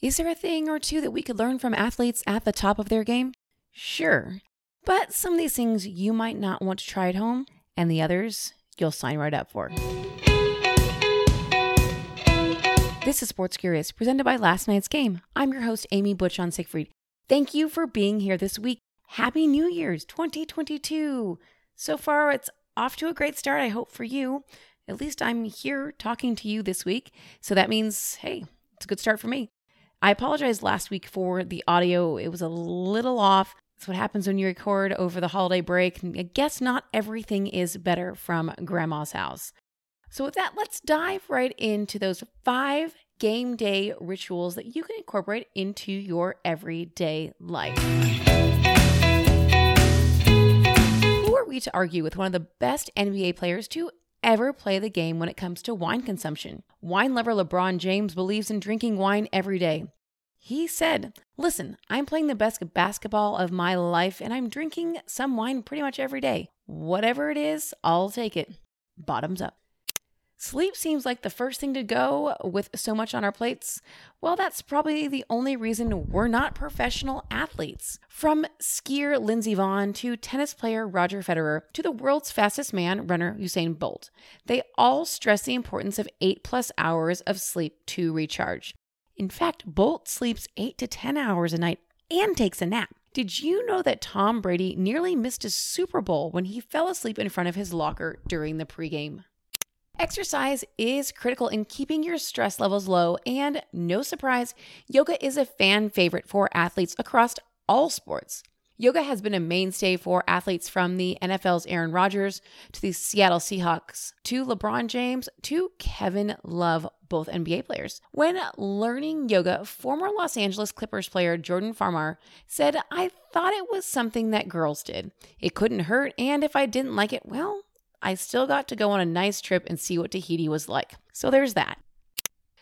Is there a thing or two that we could learn from athletes at the top of their game? Sure. But some of these things you might not want to try at home, and the others you'll sign right up for. This is Sports Curious, presented by Last Night's Game. I'm your host, Amy Butch on Siegfried. Thank you for being here this week. Happy New Year's 2022. So far, it's off to a great start, I hope, for you. At least I'm here talking to you this week. So that means, hey, it's a good start for me. I apologized last week for the audio, it was a little off. That's what happens when you record over the holiday break. I guess not everything is better from grandma's house. So, with that, let's dive right into those five game day rituals that you can incorporate into your everyday life. Who are we to argue with one of the best NBA players to ever play the game when it comes to wine consumption? Wine lover LeBron James believes in drinking wine every day. He said, Listen, I'm playing the best basketball of my life and I'm drinking some wine pretty much every day. Whatever it is, I'll take it. Bottoms up. Sleep seems like the first thing to go with so much on our plates. Well, that's probably the only reason we're not professional athletes. From skier Lindsey Vonn to tennis player Roger Federer to the world's fastest man, runner Usain Bolt, they all stress the importance of eight plus hours of sleep to recharge. In fact, Bolt sleeps eight to 10 hours a night and takes a nap. Did you know that Tom Brady nearly missed a Super Bowl when he fell asleep in front of his locker during the pregame? Exercise is critical in keeping your stress levels low, and no surprise, yoga is a fan favorite for athletes across all sports. Yoga has been a mainstay for athletes from the NFL's Aaron Rodgers to the Seattle Seahawks to LeBron James to Kevin Love, both NBA players. When learning yoga, former Los Angeles Clippers player Jordan Farmar said, I thought it was something that girls did. It couldn't hurt, and if I didn't like it, well, I still got to go on a nice trip and see what Tahiti was like. So there's that.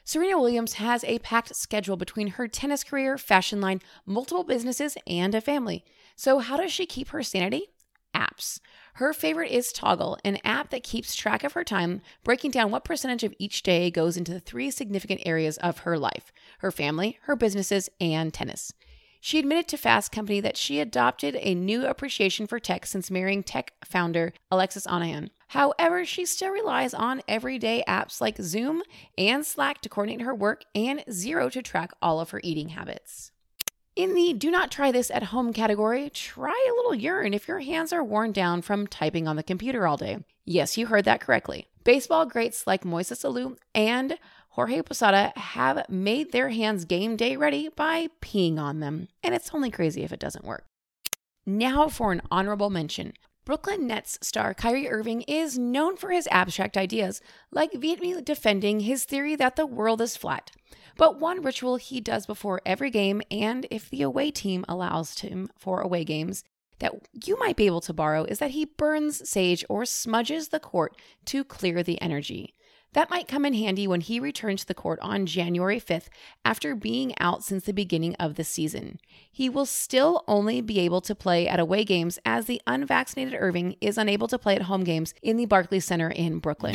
Serena Williams has a packed schedule between her tennis career, fashion line, multiple businesses, and a family. So, how does she keep her sanity? Apps. Her favorite is Toggl, an app that keeps track of her time, breaking down what percentage of each day goes into the three significant areas of her life her family, her businesses, and tennis. She admitted to Fast Company that she adopted a new appreciation for tech since marrying tech founder Alexis Ohanian. However, she still relies on everyday apps like Zoom and Slack to coordinate her work and Zero to track all of her eating habits. In the do not try this at home category, try a little urine if your hands are worn down from typing on the computer all day. Yes, you heard that correctly. Baseball greats like Moises Alou and Jorge Posada have made their hands game day ready by peeing on them, and it's only crazy if it doesn't work. Now for an honorable mention. Brooklyn Nets star Kyrie Irving is known for his abstract ideas, like vehemently defending his theory that the world is flat. But one ritual he does before every game, and if the away team allows him for away games, that you might be able to borrow is that he burns sage or smudges the court to clear the energy. That might come in handy when he returns to the court on January 5th after being out since the beginning of the season. He will still only be able to play at away games as the unvaccinated Irving is unable to play at home games in the Barclays Center in Brooklyn.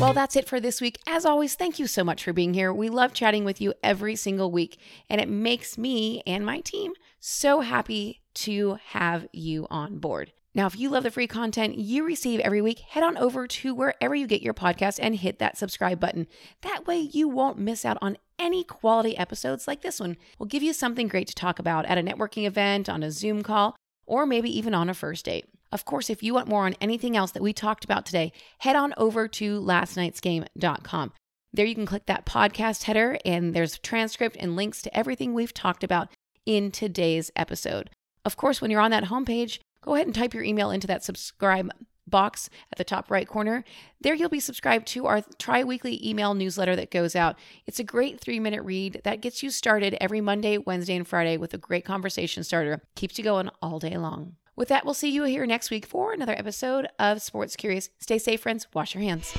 Well, that's it for this week. As always, thank you so much for being here. We love chatting with you every single week, and it makes me and my team so happy to have you on board. Now, if you love the free content you receive every week, head on over to wherever you get your podcast and hit that subscribe button. That way, you won't miss out on any quality episodes like this one. We'll give you something great to talk about at a networking event, on a Zoom call, or maybe even on a first date. Of course, if you want more on anything else that we talked about today, head on over to lastnightsgame.com. There you can click that podcast header, and there's transcript and links to everything we've talked about in today's episode. Of course, when you're on that homepage, go ahead and type your email into that subscribe box at the top right corner. There you'll be subscribed to our tri weekly email newsletter that goes out. It's a great three minute read that gets you started every Monday, Wednesday, and Friday with a great conversation starter. Keeps you going all day long. With that, we'll see you here next week for another episode of Sports Curious. Stay safe, friends. Wash your hands.